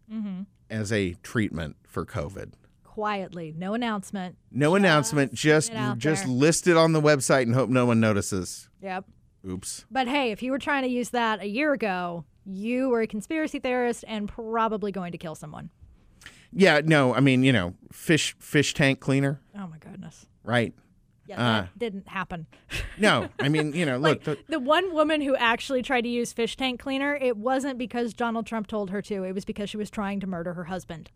as a treatment for COVID. Quietly, no announcement. No announcement, just just there. listed on the website and hope no one notices. Yep. Oops. But hey, if you were trying to use that a year ago, you were a conspiracy theorist and probably going to kill someone. Yeah, no, I mean, you know, fish fish tank cleaner, Oh my goodness. right? Yeah, that Uh, didn't happen. No, I mean, you know, look, the, The one woman who actually tried to use fish tank cleaner, it wasn't because Donald Trump told her to. It was because she was trying to murder her husband.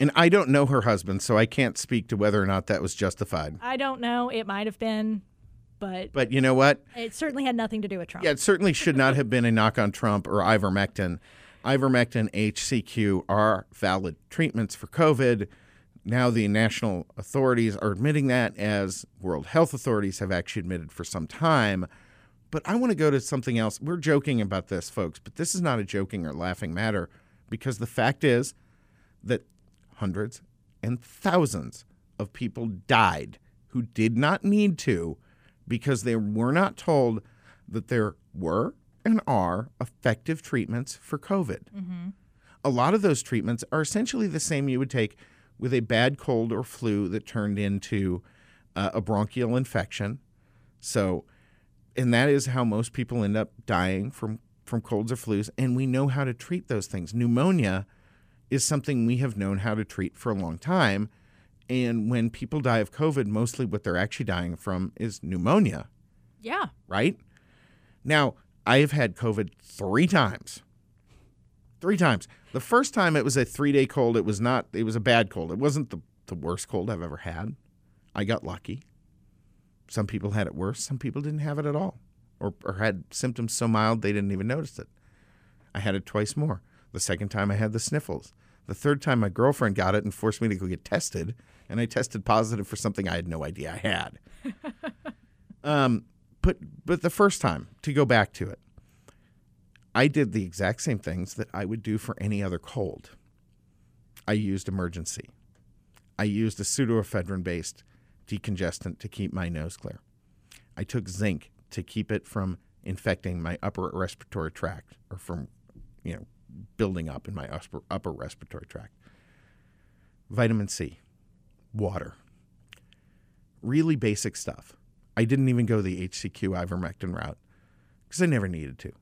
and I don't know her husband, so I can't speak to whether or not that was justified. I don't know. It might have been, but But you know what? it certainly had nothing to do with Trump. Yeah, it certainly should not have been a knock on Trump or ivermectin. Ivermectin, HCQ are valid treatments for COVID. Now the national authorities are admitting that, as World Health authorities have actually admitted for some time. But I want to go to something else. We're joking about this, folks, but this is not a joking or laughing matter because the fact is that hundreds and thousands of people died who did not need to because they were not told that there were and are effective treatments for COVID. A lot of those treatments are essentially the same you would take with a bad cold or flu that turned into uh, a bronchial infection. So, and that is how most people end up dying from from colds or flus. And we know how to treat those things. Pneumonia is something we have known how to treat for a long time. And when people die of COVID, mostly what they're actually dying from is pneumonia, Yeah. right? Now, I have had COVID three times. Three times. The first time it was a three day cold. It was not, it was a bad cold. It wasn't the, the worst cold I've ever had. I got lucky. Some people had it worse. Some people didn't have it at all or, or had symptoms so mild they didn't even notice it. I had it twice more. The second time I had the sniffles. The third time my girlfriend got it and forced me to go get tested, and I tested positive for something I had no idea I had. um, but but the first time to go back to it, I did the exact same things that I would do for any other cold. I used Emergen-C. I used a pseudoephedrine based decongestant to keep my nose clear. I took zinc to keep it from infecting my upper respiratory tract or from, you know, building up in my upper, upper respiratory tract. Vitamin C, water. Really basic stuff. I didn't even go the HCQ ivermectin route because I never needed to.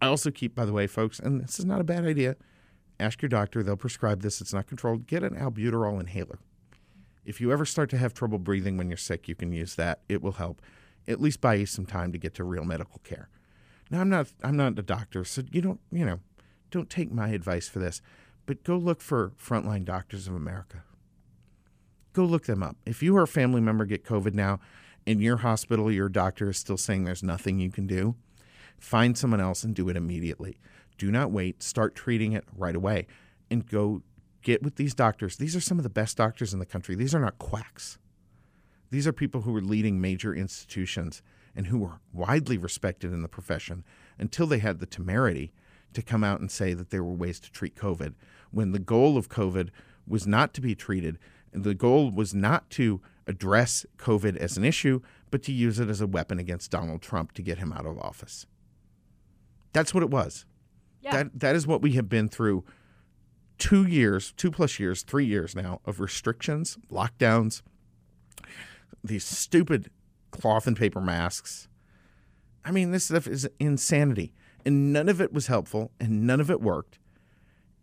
I also keep, by the way, folks, and this is not a bad idea. Ask your doctor; they'll prescribe this. It's not controlled. Get an albuterol inhaler. If you ever start to have trouble breathing when you're sick, you can use that. It will help. At least buy you some time to get to real medical care. Now, I'm not I'm not a doctor, so you don't you know, don't take my advice for this, but go look for Frontline Doctors of America. Go look them up. If you or a family member get COVID now, in your hospital, your doctor is still saying there's nothing you can do, find someone else and do it immediately. Do not wait. Start treating it right away, and go get with these doctors. These are some of the best doctors in the country. These are not quacks. These are people who were leading major institutions and who were widely respected in the profession until they had the temerity to come out and say that there were ways to treat COVID when the goal of COVID was not to be treated. The goal was not to address COVID as an issue, but to use it as a weapon against Donald Trump to get him out of office. That's what it was. Yeah. That that is what we have been through two years, two plus years, three years now of restrictions, lockdowns, these stupid cloth and paper masks. I mean, this stuff is insanity. And none of it was helpful and none of it worked.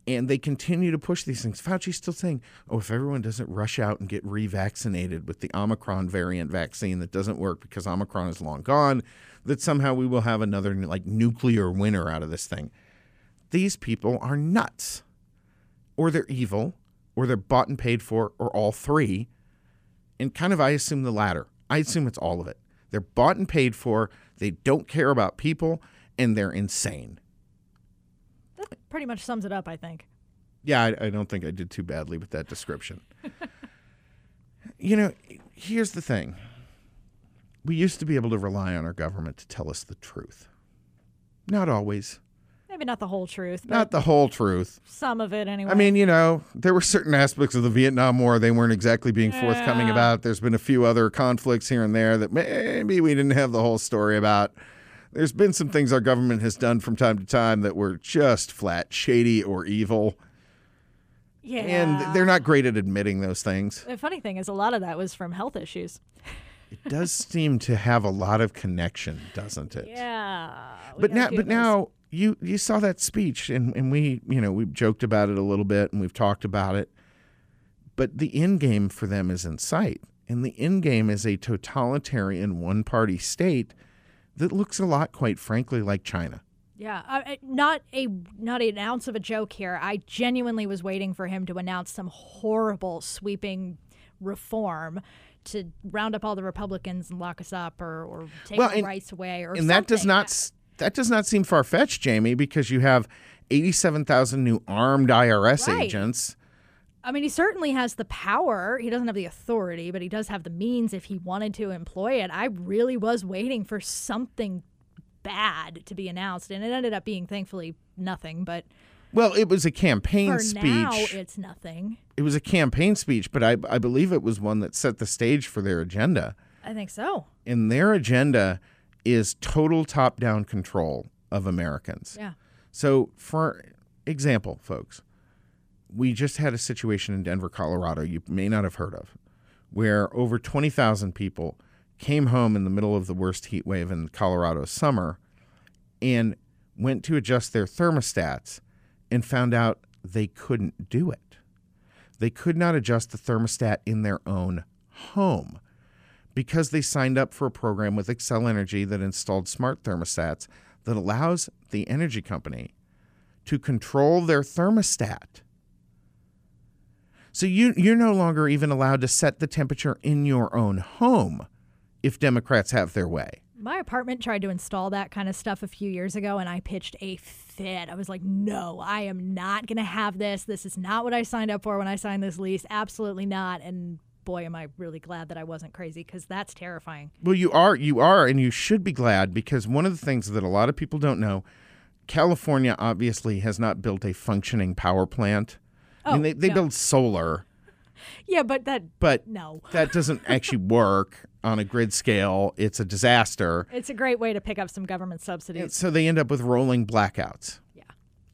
And they continue to push these things. Fauci's still saying, oh, if everyone doesn't rush out and get revaccinated with the Omicron variant vaccine that doesn't work because Omicron is long gone, that somehow we will have another like nuclear winner out of this thing. These people are nuts. Or they're evil, or they're bought and paid for, or all three. And kind of, I assume the latter. I assume it's all of it. They're bought and paid for, they don't care about people, and they're insane. That pretty much sums it up, I think. Yeah, I, I don't think I did too badly with that description. you know, here's the thing we used to be able to rely on our government to tell us the truth. Not always, Maybe not the whole truth, but not the whole truth. some of it anyway. I mean, you know, there were certain aspects of the Vietnam War they weren't exactly being forthcoming about. There's been a few other conflicts here and there that maybe we didn't have the whole story about. There's been some things our government has done from time to time that were just flat shady or evil, yeah. and they're not great at admitting those things. The funny thing is, a lot of that was from health issues. It does seem to have a lot of connection, doesn't it? Yeah. but now but those. now you you saw that speech and, and we you know we've joked about it a little bit and we've talked about it but the end game for them is in sight and the end game is a totalitarian one party state that looks a lot quite frankly like china Yeah, uh, uh, not a not an ounce of a joke here. I genuinely was waiting for him to announce some horrible sweeping reform to round up all the Republicans and lock us up, or, or take Well, our and- rights away, or and that does not that does not seem far fetched jamie because you have 87,000 new armed IRS Right. agents I mean, he certainly has the power. He doesn't have the authority, but he does have the means if he wanted to employ it. I really was waiting for something bad to be announced, and it ended up being thankfully nothing. But well it was a campaign for speech now, it's nothing. it was a campaign speech but I, I believe it was one that set the stage for their agenda I think so. and their agenda is total top down control of Americans. Yeah. So, for example, folks, we just had a situation in Denver, Colorado, you may not have heard of, where over 20,000 people came home in the middle of the worst heat wave in Colorado summer and went to adjust their thermostats and found out they couldn't do it. They could not adjust the thermostat in their own home because they signed up for a program with Xcel Energy that installed smart thermostats that allows the energy company to control their thermostat. So you you're no longer even allowed to set the temperature in your own home if Democrats have their way. My apartment tried to install that kind of stuff a few years ago, and I pitched a fit. I was like, no, I am not going to have this. This is not what I signed up for when I signed this lease. Absolutely not. And boy, am I really glad that I wasn't crazy because that's terrifying. Well, you are, you are, and you should be glad because one of the things that a lot of people don't know, California obviously has not built a functioning power plant. I mean, Oh, they, they no. build solar, Yeah, but that, but no. that doesn't actually work on a grid scale. It's a disaster. It's a great way to pick up some government subsidies. So they end up with rolling blackouts. Yeah.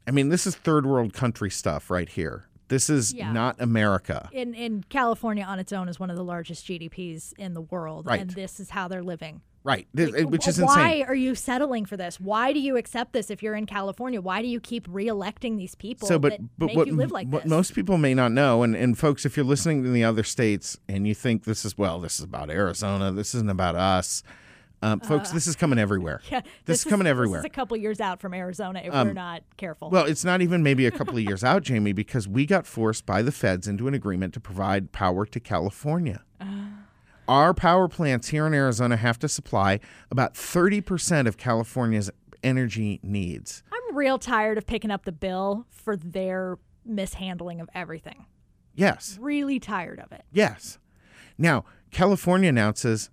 I mean, this is third world country stuff right here. This is Yeah. not America. In, in California on its own is one of the largest GDPs in the world, Right. and this is how they're living. Right. This- which is Why insane. are you settling for this? Why do you accept this if you're in California? Why do you keep re-electing these people So, but that but make what, you live like what this? most people may not know, and, and folks, if you're listening in the other states and you think this is well, this is about Arizona, this isn't about us, um, folks, this is coming everywhere. yeah, this, is coming everywhere. Um, This is a couple years out from Arizona if we're not careful. Well, it's not even maybe a couple of years out, Jamie, because we got forced by the feds into an agreement to provide power to California. Our power plants here in Arizona have to supply about 30% of California's energy needs. I'm real tired of picking up the bill for their mishandling of everything. Yes. Really tired of it. Yes. Now, California announces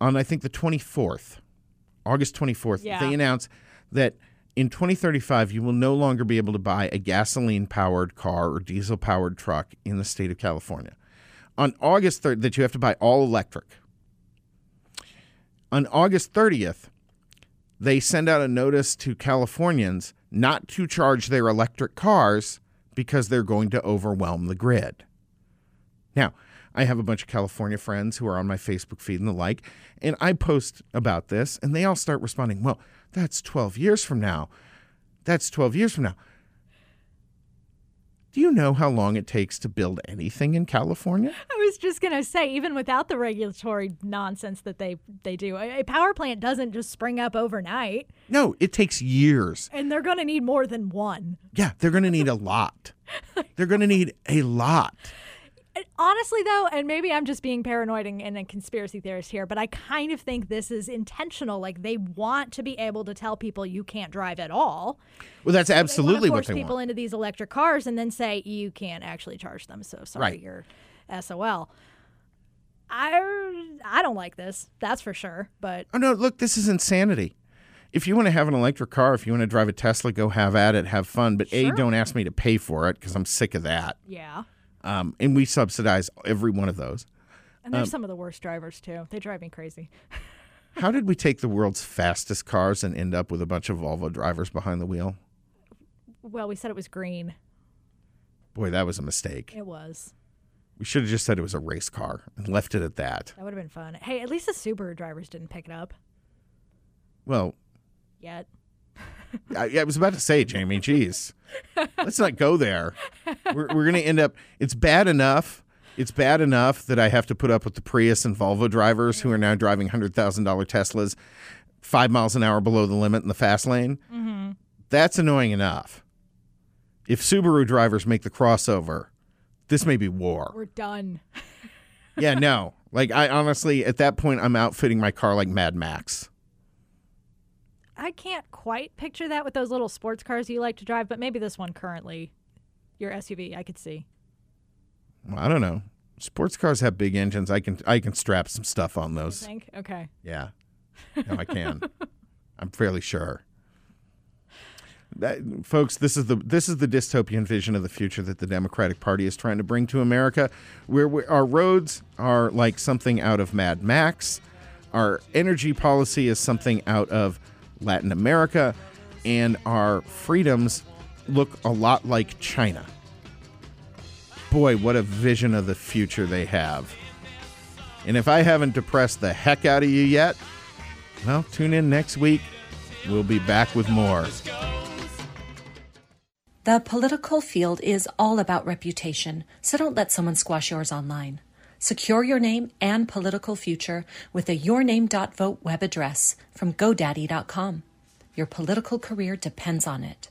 on, I think, the 24th, August 24th, Yeah. they announce that in 2035, you will no longer be able to buy a gasoline powered car or diesel powered truck in the state of California. On August 3rd, that you have to buy all electric. On August 30th, they send out a notice to Californians not to charge their electric cars because they're going to overwhelm the grid. Now, I have a bunch of California friends who are on my Facebook feed and the like, and I post about this, and they all start responding, Well, that's 12 years from now. That's 12 years from now. Do you know how long it takes to build anything in California? I was just gonna say, even without the regulatory nonsense that they they do, a, a power plant doesn't just spring up overnight, No, it takes years. and they're gonna need more than one. Yeah, they're going to need a lot. They're going to need a lot. Honestly, though, and maybe I'm just being paranoid and, and a conspiracy theorist here, but I kind of think this is intentional. Like they want to be able to tell people you can't drive at all. Well, that's They wanna absolutely what force they people want. into these electric cars and then say you can't actually charge them. So sorry, Right. you're SOL. I I don't like this. That's for sure. But Oh no, look, this is insanity. If you want to have an electric car, if you want to drive a Tesla, go have at it, have fun. But A, don't ask me to pay for it because I'm sick of that. yeah, Um, and we subsidize every one of those. and Um, there's some of the worst drivers too. They drive me crazy. How did we take the world's fastest cars and end up with a bunch of Volvo drivers behind the wheel? Well, we said it was green. Boy, that was a mistake. It was. We should have just said it was a race car and left it at that. That would have been fun. Hey, at least the Subaru drivers didn't pick it up Well, yet. I, I was about to say, Jamie, geez, let's not go there. We're, we're going to end up, it's bad enough. It's bad enough that I have to put up with the Prius and Volvo drivers who are now driving $100,000 Teslas five miles an hour below the limit in the fast lane. Mm-hmm. That's annoying enough. If Subaru drivers make the crossover, this may be war. We're done. Yeah, no. Like, I honestly, at that point, I'm outfitting my car like Mad Max. I can't quite picture that with those little sports cars you like to drive, but maybe this one currently, your SUV, I could see. Well, I don't know. Sports cars have big engines. I can I can strap some stuff on I those. think. Okay. Yeah. No, I can. I'm fairly sure. That, folks, this is the this is the dystopian vision of the future that the Democratic Party is trying to bring to America, where we, our roads are like something out of Mad Max, our energy policy is something out of Latin America, and our freedoms look a lot like China. Boy, what a vision of the future they have. And if I haven't depressed the heck out of you yet, well, tune in next week. We'll be back with more. The political field is all about reputation, so don't let someone squash yours online. Secure your name and political future with a yourname.vote web address from GoDaddy.com. Your political career depends on it.